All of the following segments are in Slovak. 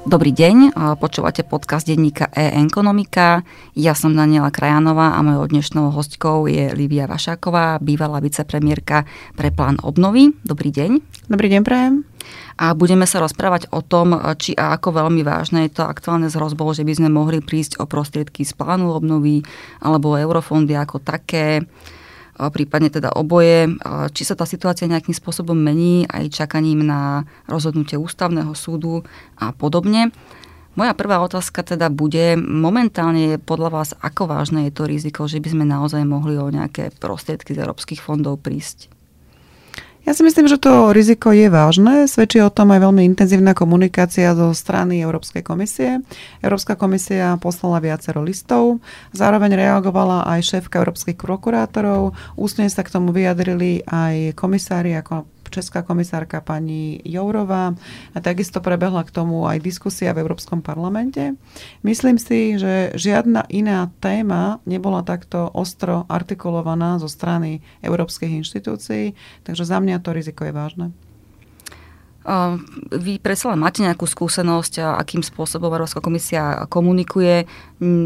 Dobrý deň, počúvate podcast denníka e-ekonomika. Ja som Daniela Krajanová a mojou dnešnou hostkou je Lívia Vašáková, bývalá vicepremiérka pre plán obnovy. Dobrý deň. Dobrý deň, prajem. A budeme sa rozprávať o tom, či a ako veľmi vážne je to aktuálne s hrozbou, že by sme mohli prísť o prostriedky z plánu obnovy alebo eurofondy ako také prípadne teda oboje, či sa tá situácia nejakým spôsobom mení aj čakaním na rozhodnutie ústavného súdu a podobne. Moja prvá otázka teda bude, momentálne je podľa vás, ako vážne je to riziko, že by sme naozaj mohli o nejaké prostriedky z európskych fondov prísť? Ja si myslím, že to riziko je vážne. Svedčí o tom aj veľmi intenzívna komunikácia zo strany Európskej komisie. Európska komisia poslala viacero listov, zároveň reagovala aj šéfka európskych prokurátorov. Ústne sa k tomu vyjadrili aj komisári ako česká komisárka pani Jourová a takisto prebehla k tomu aj diskusia v Európskom parlamente. Myslím si, že žiadna iná téma nebola takto ostro artikulovaná zo strany európskych inštitúcií, takže za mňa to riziko je vážne. Vy predsa máte nejakú skúsenosť, akým spôsobom Európska komisia komunikuje.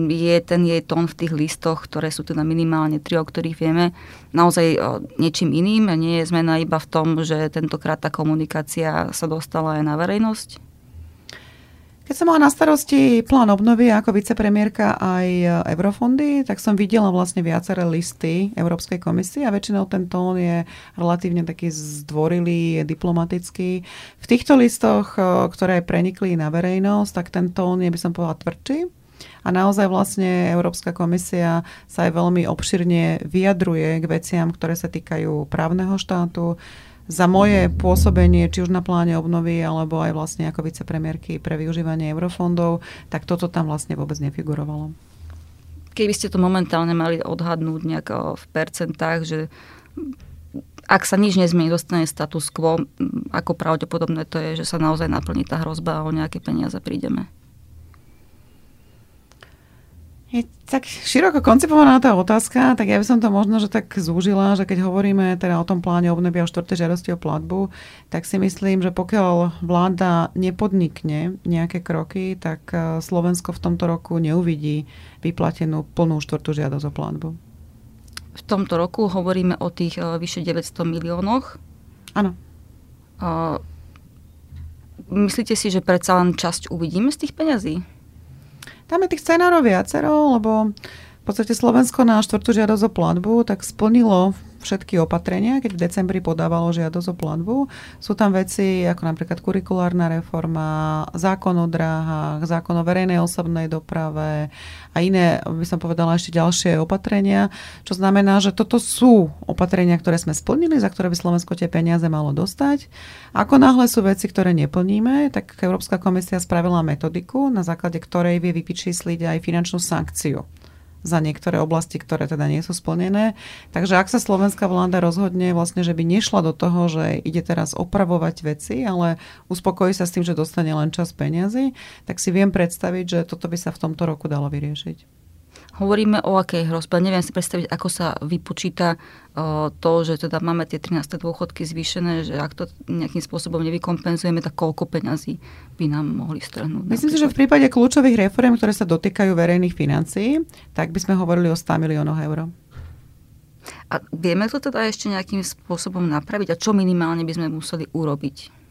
Je ten jej tón v tých listoch, ktoré sú teda minimálne tri, o ktorých vieme, naozaj niečím iným? Nie je zmena iba v tom, že tentokrát tá komunikácia sa dostala aj na verejnosť? Keď som mala na starosti plán obnovy ako vicepremiérka aj eurofondy, tak som videla vlastne viaceré listy Európskej komisie a väčšinou ten tón je relatívne taký zdvorilý, diplomatický. V týchto listoch, ktoré prenikli na verejnosť, tak ten tón je, by som povedala, tvrdší. A naozaj vlastne Európska komisia sa aj veľmi obširne vyjadruje k veciam, ktoré sa týkajú právneho štátu, za moje pôsobenie, či už na pláne obnovy, alebo aj vlastne ako vicepremiérky pre využívanie eurofondov, tak toto tam vlastne vôbec nefigurovalo. Keby ste to momentálne mali odhadnúť nejak v percentách, že ak sa nič nezmení, dostane status quo, ako pravdepodobné to je, že sa naozaj naplní tá hrozba a o nejaké peniaze prídeme? Je tak široko koncipovaná tá otázka, tak ja by som to možno, že tak zúžila, že keď hovoríme teda o tom pláne obnovy a štvrtej žiadosti o platbu, tak si myslím, že pokiaľ vláda nepodnikne nejaké kroky, tak e, Slovensko v tomto roku neuvidí vyplatenú plnú štvrtú žiadosť o platbu. V tomto roku hovoríme o tých uh, vyše 900 miliónoch. Áno. Uh, myslíte si, že predsa len časť uvidíme z tých peňazí? Tam je tých scenárov viacero, lebo v podstate Slovensko na štvrtú žiadosť o platbu tak splnilo všetky opatrenia, keď v decembri podávalo žiadosť o platbu. Sú tam veci ako napríklad kurikulárna reforma, zákon o dráhach, zákon o verejnej osobnej doprave a iné, by som povedala, ešte ďalšie opatrenia, čo znamená, že toto sú opatrenia, ktoré sme splnili, za ktoré by Slovensko tie peniaze malo dostať. Ako náhle sú veci, ktoré neplníme, tak Európska komisia spravila metodiku, na základe ktorej vie vypičísliť aj finančnú sankciu za niektoré oblasti, ktoré teda nie sú splnené. Takže ak sa slovenská vláda rozhodne vlastne, že by nešla do toho, že ide teraz opravovať veci, ale uspokojí sa s tým, že dostane len čas peniazy, tak si viem predstaviť, že toto by sa v tomto roku dalo vyriešiť. Hovoríme o akej hrozbe. Neviem si predstaviť, ako sa vypočíta to, že teda máme tie 13. dôchodky zvýšené, že ak to nejakým spôsobom nevykompenzujeme, tak koľko peňazí by nám mohli strhnúť. Myslím si, že v prípade kľúčových reform, ktoré sa dotýkajú verejných financií, tak by sme hovorili o 100 miliónoch eur. A vieme to teda ešte nejakým spôsobom napraviť? A čo minimálne by sme museli urobiť?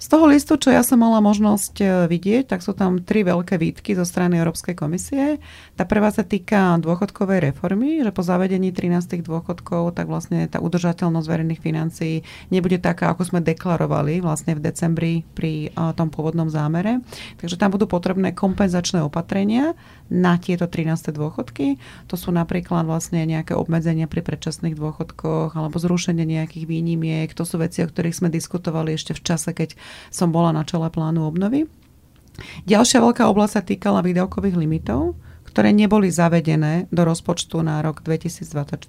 Z toho listu, čo ja som mala možnosť e, vidieť, tak sú tam tri veľké výtky zo strany Európskej komisie. Tá prvá sa týka dôchodkovej reformy, že po zavedení 13 dôchodkov, tak vlastne tá udržateľnosť verejných financií nebude taká, ako sme deklarovali vlastne v decembri pri tom pôvodnom zámere. Takže tam budú potrebné kompenzačné opatrenia na tieto 13. dôchodky. To sú napríklad vlastne nejaké obmedzenia pri predčasných dôchodkoch alebo zrušenie nejakých výnimiek. To sú veci, o ktorých sme diskutovali ešte v čase, keď som bola na čele plánu obnovy. Ďalšia veľká oblasť sa týkala výdavkových limitov, ktoré neboli zavedené do rozpočtu na rok 2024.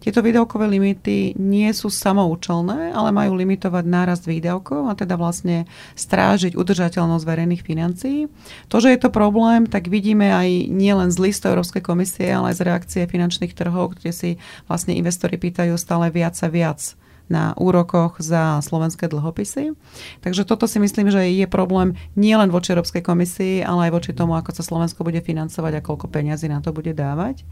Tieto výdavkové limity nie sú samoučelné, ale majú limitovať nárast výdavkov a teda vlastne strážiť udržateľnosť verejných financií. To, že je to problém, tak vidíme aj nielen z listu Európskej komisie, ale aj z reakcie finančných trhov, kde si vlastne investori pýtajú stále viac a viac na úrokoch za slovenské dlhopisy. Takže toto si myslím, že je problém nielen voči Európskej komisii, ale aj voči tomu, ako sa Slovensko bude financovať a koľko peňazí na to bude dávať.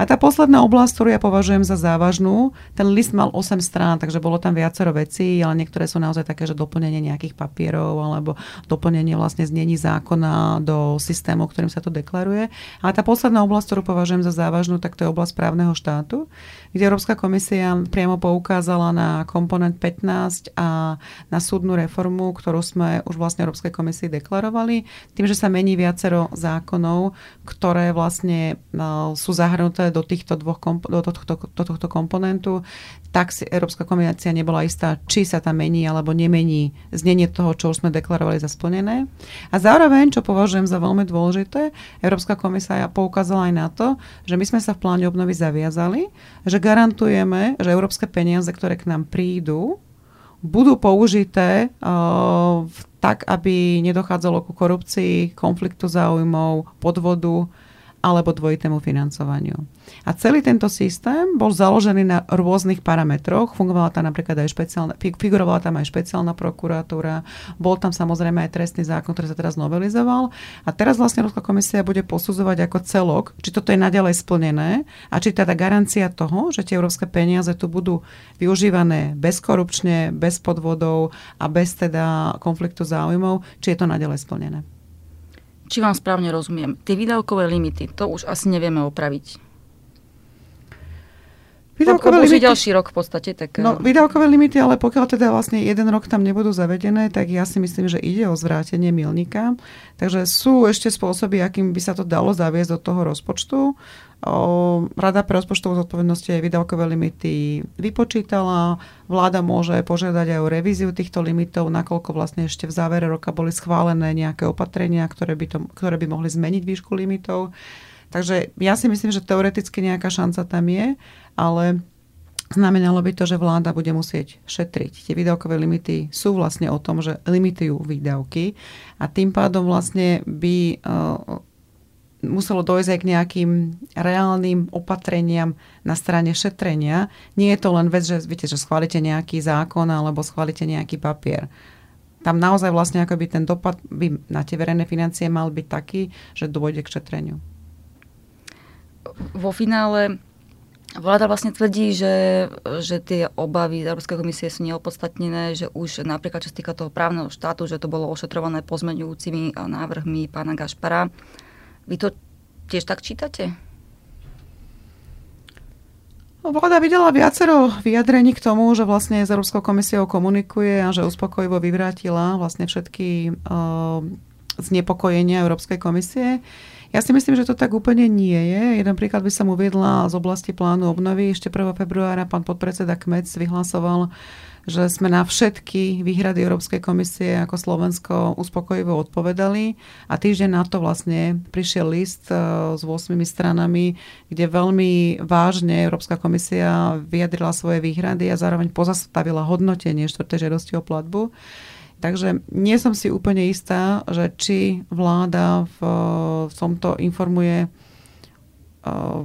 A tá posledná oblasť, ktorú ja považujem za závažnú, ten list mal 8 strán, takže bolo tam viacero vecí, ale niektoré sú naozaj také, že doplnenie nejakých papierov alebo doplnenie vlastne znení zákona do systému, ktorým sa to deklaruje. Ale tá posledná oblasť, ktorú považujem za závažnú, tak to je oblasť právneho štátu, kde Európska komisia priamo poukázala na komponent 15 a na súdnu reformu, ktorú sme už vlastne Európskej komisii deklarovali, tým, že sa mení viacero zákonov, ktoré vlastne no, sú zahrnuté do, týchto dvoch do, tohto, do tohto komponentu, tak si Európska komisia nebola istá, či sa tam mení alebo nemení znenie toho, čo už sme deklarovali za splnené. A zároveň, čo považujem za veľmi dôležité, Európska komisia poukázala aj na to, že my sme sa v pláne obnovy zaviazali, že garantujeme, že európske peniaze, ktoré k nám prídu, budú použité uh, tak, aby nedochádzalo ku korupcii, konfliktu záujmov, podvodu alebo dvojitému financovaniu. A celý tento systém bol založený na rôznych parametroch. Fungovala tam napríklad aj špeciálna, figurovala tam aj špeciálna prokuratúra, bol tam samozrejme aj trestný zákon, ktorý sa teraz novelizoval. A teraz vlastne Európska komisia bude posudzovať ako celok, či toto je naďalej splnené a či teda garancia toho, že tie európske peniaze tu budú využívané bezkorupčne, bez podvodov a bez teda konfliktu záujmov, či je to naďalej splnené či vám správne rozumiem, tie výdavkové limity, to už asi nevieme opraviť. Výdavkové limity... Ďalší rok v podstate. Tak... No, eh, výdavkové limity, ale pokiaľ teda vlastne jeden rok tam nebudú zavedené, tak ja si myslím, že ide o zvrátenie milníka. Takže sú ešte spôsoby, akým by sa to dalo zaviesť do toho rozpočtu. Rada pre rozpočtovú zodpovednosť aj výdavkové limity vypočítala. Vláda môže požiadať aj o revíziu týchto limitov, nakoľko vlastne ešte v závere roka boli schválené nejaké opatrenia, ktoré by, to, ktoré by mohli zmeniť výšku limitov. Takže ja si myslím, že teoreticky nejaká šanca tam je, ale Znamenalo by to, že vláda bude musieť šetriť. Tie výdavkové limity sú vlastne o tom, že limitujú výdavky a tým pádom vlastne by muselo dojsť aj k nejakým reálnym opatreniam na strane šetrenia. Nie je to len vec, že, viete, že schválite nejaký zákon alebo schválite nejaký papier. Tam naozaj vlastne akoby ten dopad by na tie verejné financie mal byť taký, že dôjde k šetreniu. Vo finále Vláda vlastne tvrdí, že, že tie obavy Európskej komisie sú neopodstatnené, že už napríklad čo sa týka toho právneho štátu, že to bolo ošetrované pozmeňujúcimi návrhmi pána Gašpara. Vy to tiež tak čítate? No, vláda videla viacero vyjadrení k tomu, že vlastne s Európskou komisiou komunikuje a že uspokojivo vyvrátila vlastne všetky uh, znepokojenia Európskej komisie. Ja si myslím, že to tak úplne nie je. Jeden príklad by som uviedla z oblasti plánu obnovy. Ešte 1. februára pán podpredseda Kmec vyhlasoval, že sme na všetky výhrady Európskej komisie ako Slovensko uspokojivo odpovedali a týždeň na to vlastne prišiel list e, s 8 stranami, kde veľmi vážne Európska komisia vyjadrila svoje výhrady a zároveň pozastavila hodnotenie štvrtej žiadosti o platbu. Takže nie som si úplne istá, že či vláda v, v tomto informuje uh,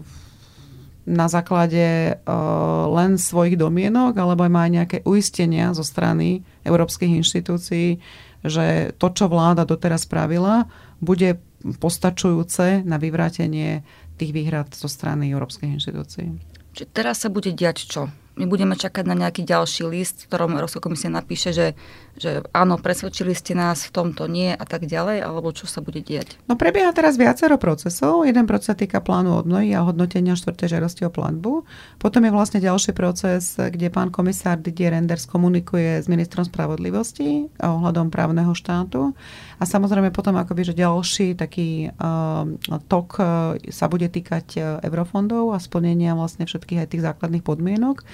na základe uh, len svojich domienok, alebo aj má nejaké uistenia zo strany európskych inštitúcií, že to, čo vláda doteraz spravila, bude postačujúce na vyvrátenie tých výhrad zo strany európskych inštitúcií. Čiže teraz sa bude diať čo? My budeme čakať na nejaký ďalší list, v ktorom Európska komisia napíše, že, že áno, presvedčili ste nás, v tomto nie a tak ďalej, alebo čo sa bude diať? No prebieha teraz viacero procesov. Jeden proces týka plánu obnovy a hodnotenia štvrtej žiadosti o platbu. Potom je vlastne ďalší proces, kde pán komisár Didier Renders komunikuje s ministrom spravodlivosti ohľadom právneho štátu. A samozrejme potom akoby, že ďalší taký uh, tok uh, sa bude týkať uh, eurofondov a splnenia vlastne všetkých aj tých základných podmienok.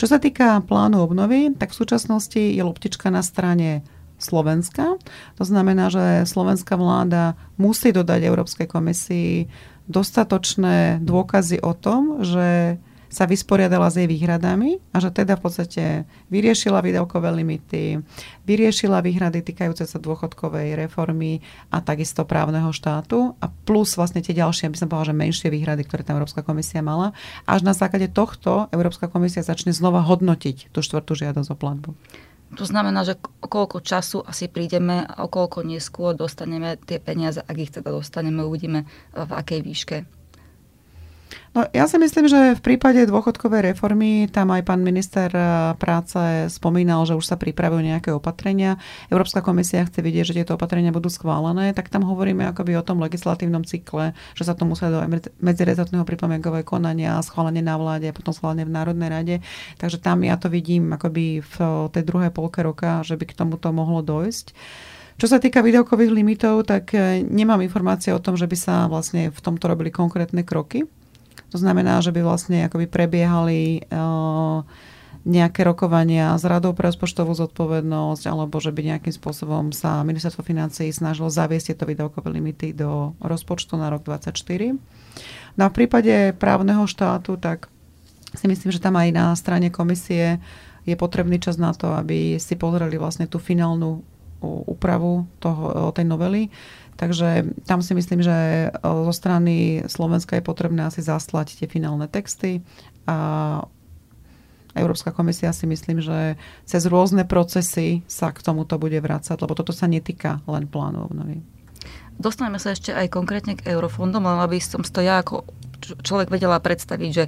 Čo sa týka plánu obnovy, tak v súčasnosti je loptička na strane Slovenska. To znamená, že slovenská vláda musí dodať Európskej komisii dostatočné dôkazy o tom, že sa vysporiadala s jej výhradami a že teda v podstate vyriešila výdavkové limity, vyriešila výhrady týkajúce sa dôchodkovej reformy a takisto právneho štátu a plus vlastne tie ďalšie, aby som povedala, že menšie výhrady, ktoré tam Európska komisia mala. Až na základe tohto Európska komisia začne znova hodnotiť tú štvrtú žiadosť o platbu. To znamená, že o koľko času asi prídeme o koľko neskôr dostaneme tie peniaze, ak ich teda dostaneme, uvidíme v akej výške. No, ja si myslím, že v prípade dôchodkovej reformy tam aj pán minister eh, práce spomínal, že už sa pripravujú nejaké opatrenia. Európska komisia chce vidieť, že tieto opatrenia budú schválené, tak tam hovoríme akoby o tom legislatívnom cykle, že sa to musia do medzirezortného pripomienkového konania, schválenie na vláde, potom schválenie v Národnej rade. Takže tam ja to vidím akoby v tej druhej polke roka, že by k tomuto mohlo dojsť. Čo sa týka výdavkových limitov, tak eh, nemám informácie o tom, že by sa vlastne v tomto robili konkrétne kroky. To znamená, že by vlastne akoby prebiehali uh, nejaké rokovania s radou pre rozpočtovú zodpovednosť, alebo že by nejakým spôsobom sa ministerstvo financí snažilo zaviesť tieto výdavkové limity do rozpočtu na rok 2024. No a v prípade právneho štátu, tak si myslím, že tam aj na strane komisie je potrebný čas na to, aby si pozreli vlastne tú finálnu úpravu tej novely Takže tam si myslím, že e, zo strany Slovenska je potrebné asi zaslať tie finálne texty a Európska komisia si myslím, že cez rôzne procesy sa k tomuto bude vrácať, lebo toto sa netýka len plánu obnovy. Dostaneme sa ešte aj konkrétne k eurofondom, len aby som to ja ako človek vedela predstaviť, že,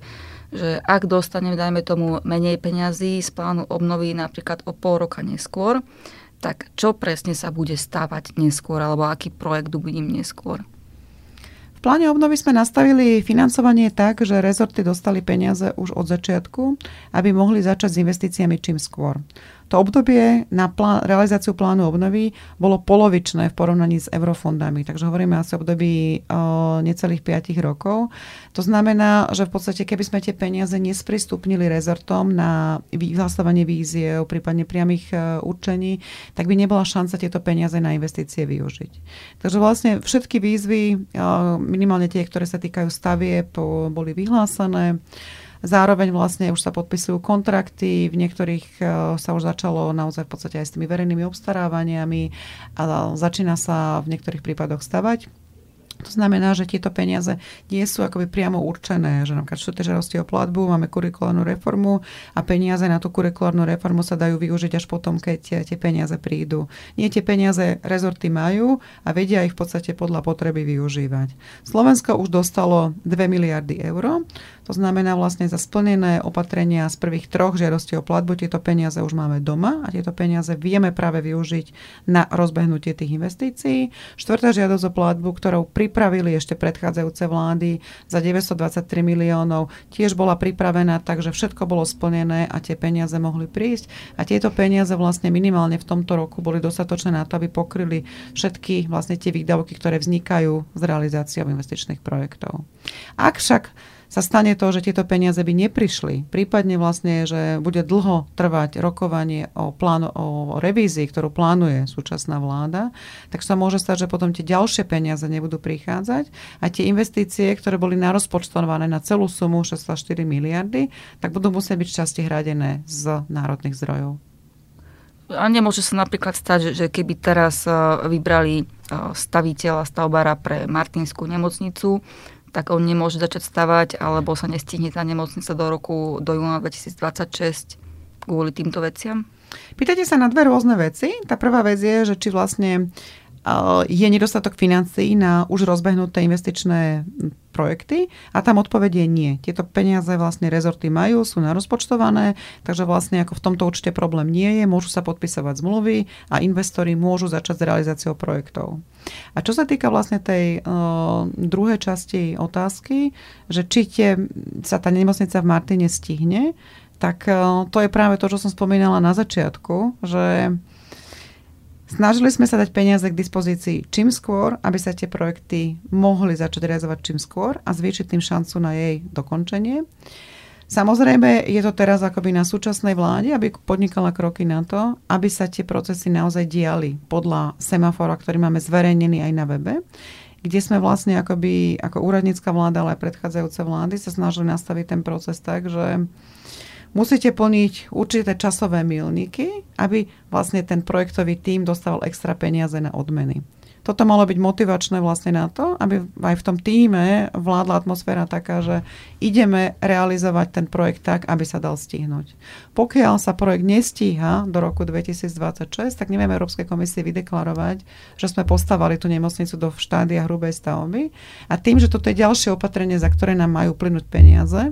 že ak dostanem, dajme tomu, menej peňazí z plánu obnovy napríklad o pol roka neskôr, tak čo presne sa bude stávať neskôr, alebo aký projekt uvidím neskôr? V pláne obnovy sme nastavili financovanie tak, že rezorty dostali peniaze už od začiatku, aby mohli začať s investíciami čím skôr. To obdobie na plán, realizáciu plánu obnovy bolo polovičné v porovnaní s eurofondami, takže hovoríme asi o období o, necelých 5 rokov. To znamená, že v podstate keby sme tie peniaze nesprístupnili rezortom na vyhlasovanie víziev, prípadne priamých e, určení, tak by nebola šanca tieto peniaze na investície využiť. Takže vlastne všetky výzvy, e, minimálne tie, ktoré sa týkajú stavie, boli vyhlásené. Zároveň vlastne už sa podpisujú kontrakty, v niektorých e, sa už začalo naozaj v podstate aj s tými verejnými obstarávaniami a začína sa v niektorých prípadoch stavať. To znamená, že tieto peniaze nie sú akoby priamo určené, že napríklad štvrté žiadosti o platbu, máme kurikulárnu reformu a peniaze na tú kurikulárnu reformu sa dajú využiť až potom, keď tie, tie peniaze prídu. Nie tie peniaze rezorty majú a vedia ich v podstate podľa potreby využívať. Slovensko už dostalo 2 miliardy eur, to znamená vlastne za splnené opatrenia z prvých troch žiadostí o platbu tieto peniaze už máme doma a tieto peniaze vieme práve využiť na rozbehnutie tých investícií. Štvrtá žiadosť o platbu, ktorou pripravili ešte predchádzajúce vlády za 923 miliónov, tiež bola pripravená, takže všetko bolo splnené a tie peniaze mohli prísť. A tieto peniaze vlastne minimálne v tomto roku boli dostatočné na to, aby pokryli všetky vlastne tie výdavky, ktoré vznikajú z realizáciou investičných projektov. Ak však sa stane to, že tieto peniaze by neprišli, prípadne vlastne, že bude dlho trvať rokovanie o, plánu, o revízii, ktorú plánuje súčasná vláda, tak sa môže stať, že potom tie ďalšie peniaze nebudú prichádzať a tie investície, ktoré boli narozpočtované na celú sumu 6,4 miliardy, tak budú musieť byť časti hradené z národných zdrojov. A nemôže sa napríklad stať, že keby teraz e, vybrali e, staviteľa, stavbára pre Martinskú nemocnicu, tak on nemôže začať stavať, alebo sa nestihne tá nemocnica do roku, do júna 2026 kvôli týmto veciam? Pýtate sa na dve rôzne veci. Tá prvá vec je, že či vlastne je nedostatok financií na už rozbehnuté investičné projekty a tam odpoveď je nie. Tieto peniaze vlastne rezorty majú, sú narozpočtované, takže vlastne ako v tomto určite problém nie je, môžu sa podpisovať zmluvy a investori môžu začať s realizáciou projektov. A čo sa týka vlastne tej uh, druhej časti otázky, že či tie, sa tá nemocnica v Martine stihne, tak uh, to je práve to, čo som spomínala na začiatku, že Snažili sme sa dať peniaze k dispozícii čím skôr, aby sa tie projekty mohli začať realizovať čím skôr a zvýšiť tým šancu na jej dokončenie. Samozrejme, je to teraz akoby na súčasnej vláde, aby podnikala kroky na to, aby sa tie procesy naozaj diali podľa semafora, ktorý máme zverejnený aj na webe. kde sme vlastne akoby, ako úradnícka vláda, ale aj predchádzajúce vlády sa snažili nastaviť ten proces tak, že musíte plniť určité časové milníky, aby vlastne ten projektový tím dostával extra peniaze na odmeny toto malo byť motivačné vlastne na to, aby aj v tom týme vládla atmosféra taká, že ideme realizovať ten projekt tak, aby sa dal stihnúť. Pokiaľ sa projekt nestíha do roku 2026, tak nevieme Európskej komisie vydeklarovať, že sme postavali tú nemocnicu do štádia hrubej stavby a tým, že toto je ďalšie opatrenie, za ktoré nám majú plynúť peniaze,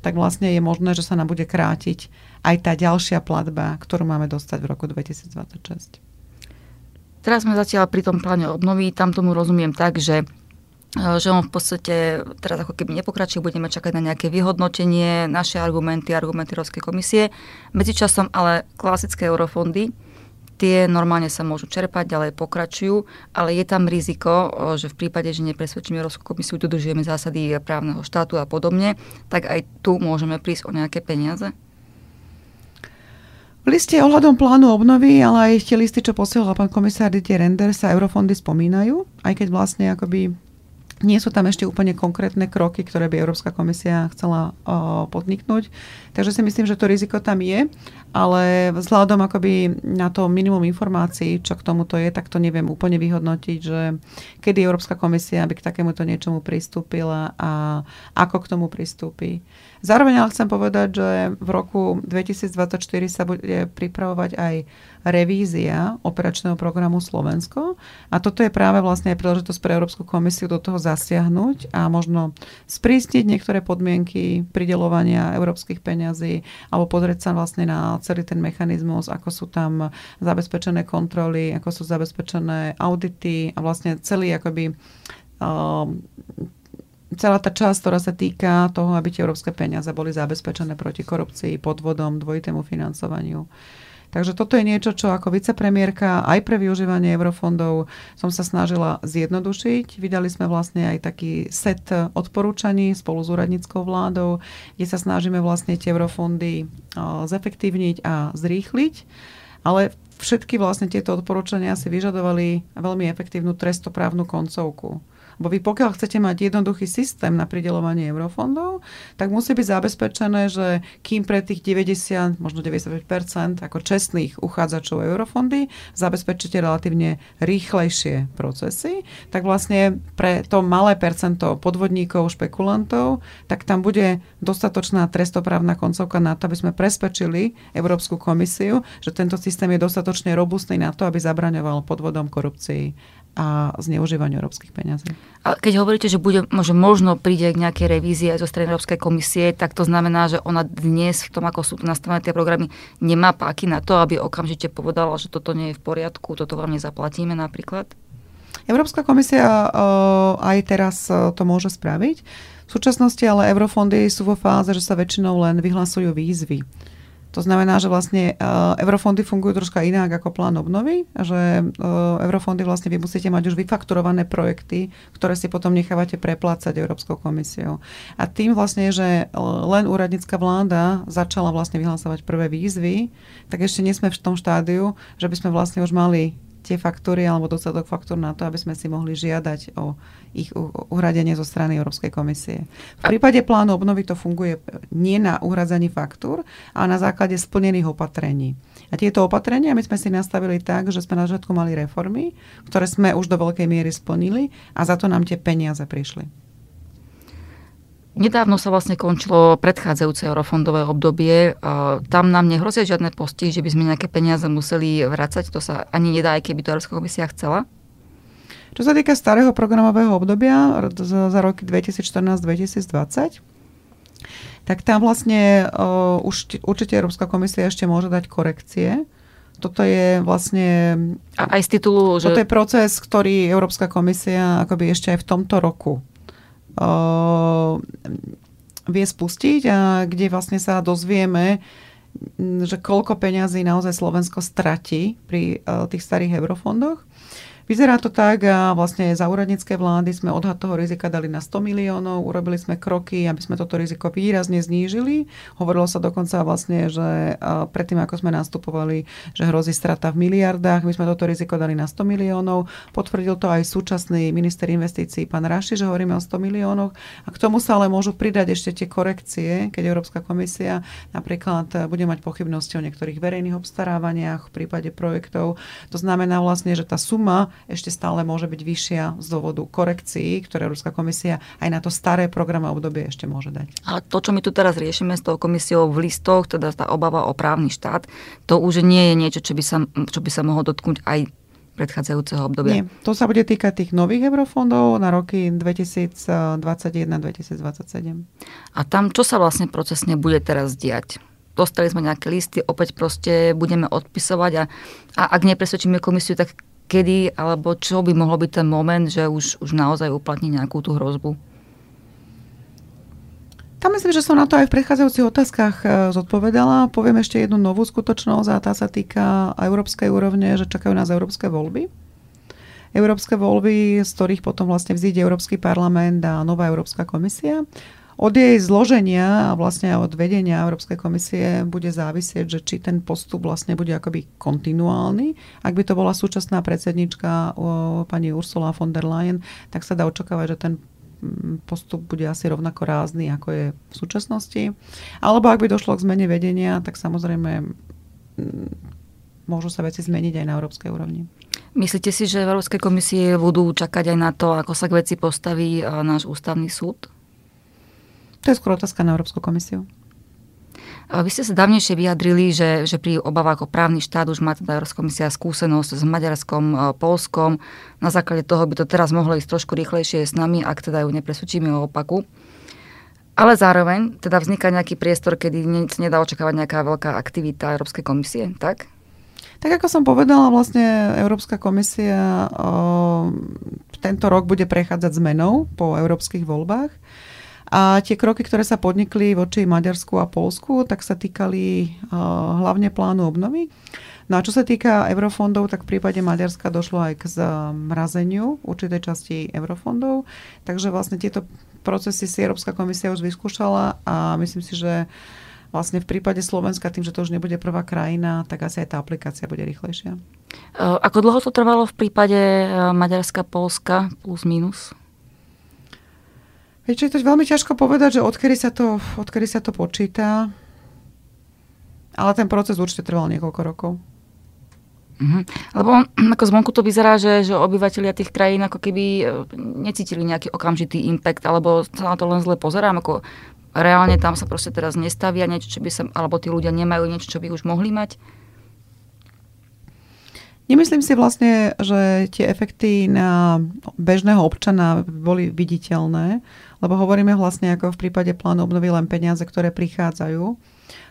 tak vlastne je možné, že sa nám bude krátiť aj tá ďalšia platba, ktorú máme dostať v roku 2026. Teraz sme zatiaľ pri tom pláne obnovy, tam tomu rozumiem tak, že e, že on v podstate teraz ako keby nepokračuje, budeme čakať na nejaké vyhodnotenie, naše argumenty, argumenty Európskej komisie. Medzičasom ale klasické eurofondy, tie normálne sa môžu čerpať, ďalej pokračujú, ale je tam riziko, že v prípade, že nepresvedčíme Európsku komisiu, dodržujeme zásady právneho štátu a podobne, tak aj tu môžeme prísť o nejaké peniaze? V liste ohľadom plánu obnovy, ale aj tie listy, čo posielal pán komisár Didier Render, sa eurofondy spomínajú, aj keď vlastne akoby nie sú tam ešte úplne konkrétne kroky, ktoré by Európska komisia chcela podniknúť. Takže si myslím, že to riziko tam je, ale vzhľadom akoby na to minimum informácií, čo k tomuto je, tak to neviem úplne vyhodnotiť, že kedy Európska komisia by k takémuto niečomu pristúpila a ako k tomu pristúpi. Zároveň ale chcem povedať, že v roku 2024 sa bude pripravovať aj revízia operačného programu Slovensko. A toto je práve vlastne aj príležitosť pre Európsku komisiu do toho zasiahnuť a možno sprísniť niektoré podmienky pridelovania európskych peňazí alebo pozrieť sa vlastne na celý ten mechanizmus, ako sú tam zabezpečené kontroly, ako sú zabezpečené audity a vlastne celý akoby um, celá tá časť, ktorá sa týka toho, aby tie európske peniaze boli zabezpečené proti korupcii, podvodom, dvojitému financovaniu. Takže toto je niečo, čo ako vicepremiérka aj pre využívanie eurofondov som sa snažila zjednodušiť. Vydali sme vlastne aj taký set odporúčaní spolu s úradníckou vládou, kde sa snažíme vlastne tie eurofondy zefektívniť a zrýchliť. Ale všetky vlastne tieto odporúčania si vyžadovali veľmi efektívnu trestoprávnu koncovku. Bo vy pokiaľ chcete mať jednoduchý systém na pridelovanie eurofondov, tak musí byť zabezpečené, že kým pre tých 90, možno 95% ako čestných uchádzačov eurofondy zabezpečíte relatívne rýchlejšie procesy, tak vlastne pre to malé percento podvodníkov, špekulantov, tak tam bude dostatočná trestoprávna koncovka na to, aby sme presvedčili Európsku komisiu, že tento systém je dostatočne robustný na to, aby zabraňoval podvodom korupcii a zneužívaniu európskych peniazí. A keď hovoríte, že, bude, že možno príde k nejakej revízii aj zo strany Európskej komisie, tak to znamená, že ona dnes v tom, ako sú nastavené tie programy, nemá páky na to, aby okamžite povedala, že toto nie je v poriadku, toto vám nezaplatíme napríklad? Európska komisia uh, aj teraz uh, to môže spraviť. V súčasnosti ale eurofondy sú vo fáze, že sa väčšinou len vyhlasujú výzvy. To znamená, že vlastne uh, eurofondy fungujú troška inak ako plán obnovy, že uh, eurofondy vlastne vy musíte mať už vyfakturované projekty, ktoré si potom nechávate preplácať Európskou komisiou. A tým vlastne, že len úradnícka vláda začala vlastne vyhlasovať prvé výzvy, tak ešte nie sme v tom štádiu, že by sme vlastne už mali tie faktúry alebo dostatok faktúr na to, aby sme si mohli žiadať o ich uhradenie zo strany Európskej komisie. V prípade plánu obnovy to funguje nie na uhradzaní faktúr, ale na základe splnených opatrení. A tieto opatrenia my sme si nastavili tak, že sme na začiatku mali reformy, ktoré sme už do veľkej miery splnili a za to nám tie peniaze prišli. Nedávno sa vlastne končilo predchádzajúce eurofondové obdobie. Tam nám nehrozia žiadne postihy, že by sme nejaké peniaze museli vracať. To sa ani nedá, aj keby to Európska komisia chcela. Čo sa týka starého programového obdobia za roky 2014-2020, tak tam vlastne uh, už určite Európska komisia ešte môže dať korekcie. Toto je vlastne... A aj z titulu, že... Toto je proces, ktorý Európska komisia akoby ešte aj v tomto roku vie spustiť a kde vlastne sa dozvieme, že koľko peňazí naozaj Slovensko stratí pri tých starých eurofondoch. Vyzerá to tak a vlastne za úradnícke vlády sme odhad toho rizika dali na 100 miliónov, urobili sme kroky, aby sme toto riziko výrazne znížili. Hovorilo sa dokonca vlastne, že predtým, ako sme nastupovali, že hrozí strata v miliardách, my sme toto riziko dali na 100 miliónov. Potvrdil to aj súčasný minister investícií, pán Raši, že hovoríme o 100 miliónoch. A k tomu sa ale môžu pridať ešte tie korekcie, keď Európska komisia napríklad bude mať pochybnosti o niektorých verejných obstarávaniach v prípade projektov. To znamená vlastne, že tá suma ešte stále môže byť vyššia z dôvodu korekcií, ktoré Európska komisia aj na to staré programy obdobie ešte môže dať. Ale to, čo my tu teraz riešime s tou komisiou v listoch, teda tá obava o právny štát, to už nie je niečo, čo by sa, čo by sa mohlo dotknúť aj predchádzajúceho obdobia. Nie, to sa bude týkať tých nových eurofondov na roky 2021-2027. A tam čo sa vlastne procesne bude teraz diať? Dostali sme nejaké listy, opäť proste budeme odpisovať a, a ak nepresvedčíme komisiu, tak kedy alebo čo by mohlo byť ten moment, že už, už naozaj uplatní nejakú tú hrozbu? Tam myslím, že som na to aj v predchádzajúcich otázkach e, zodpovedala. Poviem ešte jednu novú skutočnosť a tá sa týka európskej úrovne, že čakajú nás európske voľby. Európske voľby, z ktorých potom vlastne vzíde Európsky parlament a nová Európska komisia. Od jej zloženia a vlastne od vedenia Európskej komisie bude závisieť, že či ten postup vlastne bude akoby kontinuálny. Ak by to bola súčasná predsednička pani Ursula von der Leyen, tak sa dá očakávať, že ten mm, postup bude asi rovnako rázny, ako je v súčasnosti. Alebo ak by došlo k zmene vedenia, tak samozrejme mm, môžu sa veci zmeniť aj na európskej úrovni. Myslíte si, že v Európskej komisie budú čakať aj na to, ako sa k veci postaví náš ústavný súd? To je skôr otázka na Európsku komisiu. Vy ste sa dávnejšie vyjadrili, že, že pri obavách o právny štát už má teda Európska komisia skúsenosť s Maďarskom, Polskom. Na základe toho by to teraz mohlo ísť trošku rýchlejšie s nami, ak teda ju nepresvedčíme o opaku. Ale zároveň teda vzniká nejaký priestor, kedy sa nedá očakávať nejaká veľká aktivita Európskej komisie, tak? Tak ako som povedala, vlastne Európska komisia o, tento rok bude prechádzať zmenou po európskych voľbách. A tie kroky, ktoré sa podnikli voči Maďarsku a Polsku, tak sa týkali hlavne plánu obnovy. No a čo sa týka eurofondov, tak v prípade Maďarska došlo aj k zmrazeniu určitej časti eurofondov. Takže vlastne tieto procesy si Európska komisia už vyskúšala a myslím si, že vlastne v prípade Slovenska, tým, že to už nebude prvá krajina, tak asi aj tá aplikácia bude rýchlejšia. Ako dlho to trvalo v prípade Maďarska, Polska plus minus? Viete, je to veľmi ťažko povedať, že odkedy sa to, odkedy sa to počíta. Ale ten proces určite trval niekoľko rokov. Mm-hmm. Lebo ako zvonku to vyzerá, že, že obyvateľia tých krajín ako keby e, necítili nejaký okamžitý impact, alebo sa na to len zle pozerám, ako reálne tam sa proste teraz nestavia niečo, čo by sa, alebo tí ľudia nemajú niečo, čo by už mohli mať. Nemyslím si vlastne, že tie efekty na bežného občana boli viditeľné, lebo hovoríme vlastne ako v prípade plánu obnovy len peniaze, ktoré prichádzajú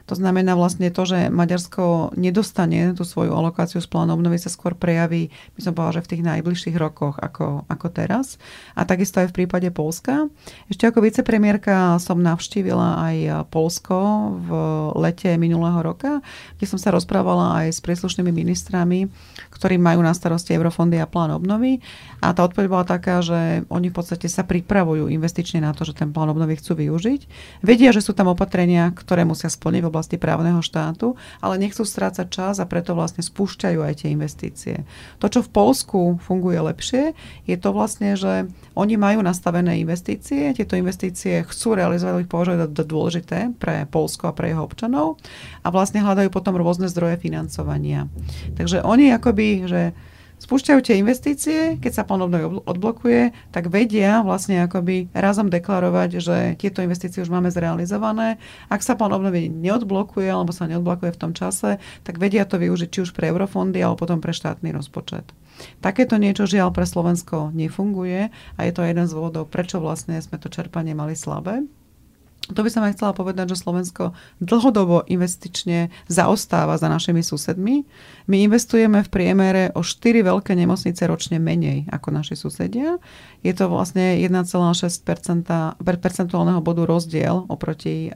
to znamená vlastne to, že Maďarsko nedostane tú svoju alokáciu z plánu obnovy sa skôr prejaví, by som povedala, že v tých najbližších rokoch ako, ako teraz. A takisto aj v prípade Polska. Ešte ako vicepremiérka som navštívila aj Polsko v lete minulého roka, kde som sa rozprávala aj s príslušnými ministrami, ktorí majú na starosti eurofondy a plán obnovy. A tá odpoveď bola taká, že oni v podstate sa pripravujú investične na to, že ten plán obnovy chcú využiť. Vedia, že sú tam opatrenia, ktoré musia splniť v oblasti právneho štátu, ale nechcú strácať čas a preto vlastne spúšťajú aj tie investície. To, čo v Polsku funguje lepšie, je to vlastne, že oni majú nastavené investície, tieto investície chcú realizovať, ich považujú za dôležité pre Polsko a pre jeho občanov a vlastne hľadajú potom rôzne zdroje financovania. Takže oni akoby, že spúšťajú tie investície, keď sa plán odblokuje, tak vedia vlastne akoby razom deklarovať, že tieto investície už máme zrealizované. Ak sa plán obnovy neodblokuje alebo sa neodblokuje v tom čase, tak vedia to využiť či už pre eurofondy alebo potom pre štátny rozpočet. Takéto niečo žiaľ pre Slovensko nefunguje a je to jeden z dôvodov, prečo vlastne sme to čerpanie mali slabé. To by som aj chcela povedať, že Slovensko dlhodobo investične zaostáva za našimi susedmi. My investujeme v priemere o 4 veľké nemocnice ročne menej ako naši susedia. Je to vlastne 1,6 percentuálneho bodu rozdiel oproti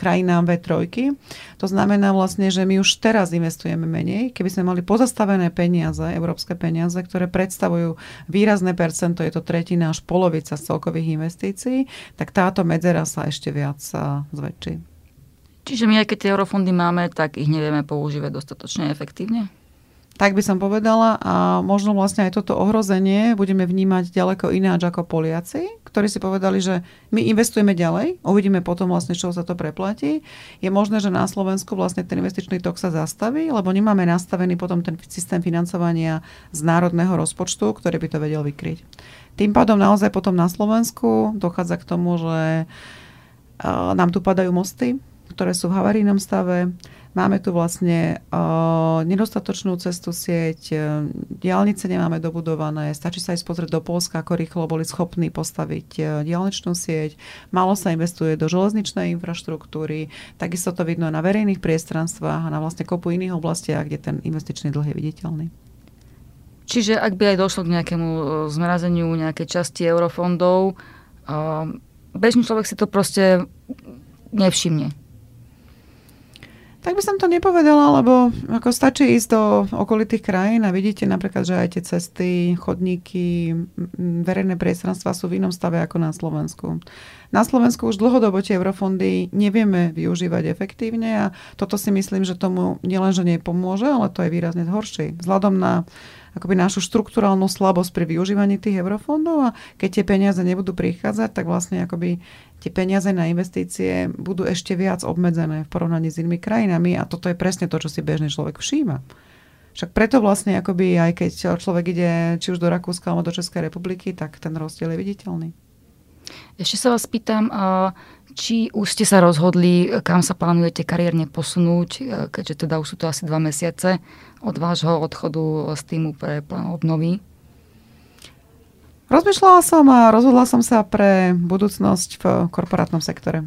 krajinám V3. To znamená vlastne, že my už teraz investujeme menej. Keby sme mali pozastavené peniaze, európske peniaze, ktoré predstavujú výrazné percento, je to tretina až polovica z celkových investícií, tak táto medzera sa ešte viac zväčší. Čiže my, aj keď tie eurofondy máme, tak ich nevieme používať dostatočne efektívne? Tak by som povedala a možno vlastne aj toto ohrozenie budeme vnímať ďaleko ináč ako Poliaci, ktorí si povedali, že my investujeme ďalej, uvidíme potom vlastne, čo sa to preplatí. Je možné, že na Slovensku vlastne ten investičný tok sa zastaví, lebo nemáme nastavený potom ten systém financovania z národného rozpočtu, ktorý by to vedel vykryť. Tým pádom naozaj potom na Slovensku dochádza k tomu, že nám tu padajú mosty, ktoré sú v havarijnom stave. Máme tu vlastne uh, nedostatočnú cestu sieť, diálnice nemáme dobudované, stačí sa ísť pozrieť do Polska, ako rýchlo boli schopní postaviť uh, diálničnú sieť. Málo sa investuje do železničnej infraštruktúry, takisto to vidno na verejných priestranstvách a na vlastne kopu iných oblastiach, kde ten investičný dlh je viditeľný. Čiže ak by aj došlo k nejakému zmrazeniu nejakej časti eurofondov, uh, bežný človek si to proste nevšimne. Tak by som to nepovedala, lebo ako stačí ísť do okolitých krajín a vidíte napríklad, že aj tie cesty, chodníky, verejné priestranstva sú v inom stave ako na Slovensku. Na Slovensku už dlhodobo tie eurofondy nevieme využívať efektívne a toto si myslím, že tomu nielenže nepomôže, ale to je výrazne horšie. Vzhľadom na akoby našu štruktúralnú slabosť pri využívaní tých eurofondov a keď tie peniaze nebudú prichádzať, tak vlastne akoby tie peniaze na investície budú ešte viac obmedzené v porovnaní s inými krajinami a toto je presne to, čo si bežný človek všíma. Však preto vlastne akoby aj keď človek ide či už do Rakúska alebo do Českej republiky, tak ten rozdiel je viditeľný. Ešte sa vás pýtam, či už ste sa rozhodli, kam sa plánujete kariérne posunúť, keďže teda už sú to asi dva mesiace od vášho odchodu z týmu pre plán obnovy? Rozmýšľala som a rozhodla som sa pre budúcnosť v korporátnom sektore.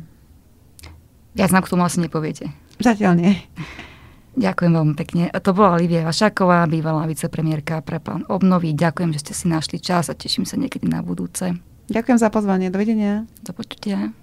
Viac nám k tomu asi nepoviete. Zatiaľ nie. Ďakujem veľmi pekne. To bola Livia Vašáková, bývalá vicepremiérka pre plán obnovy. Ďakujem, že ste si našli čas a teším sa niekedy na budúce. Ďakujem za pozvanie. Dovidenia. Do počutia.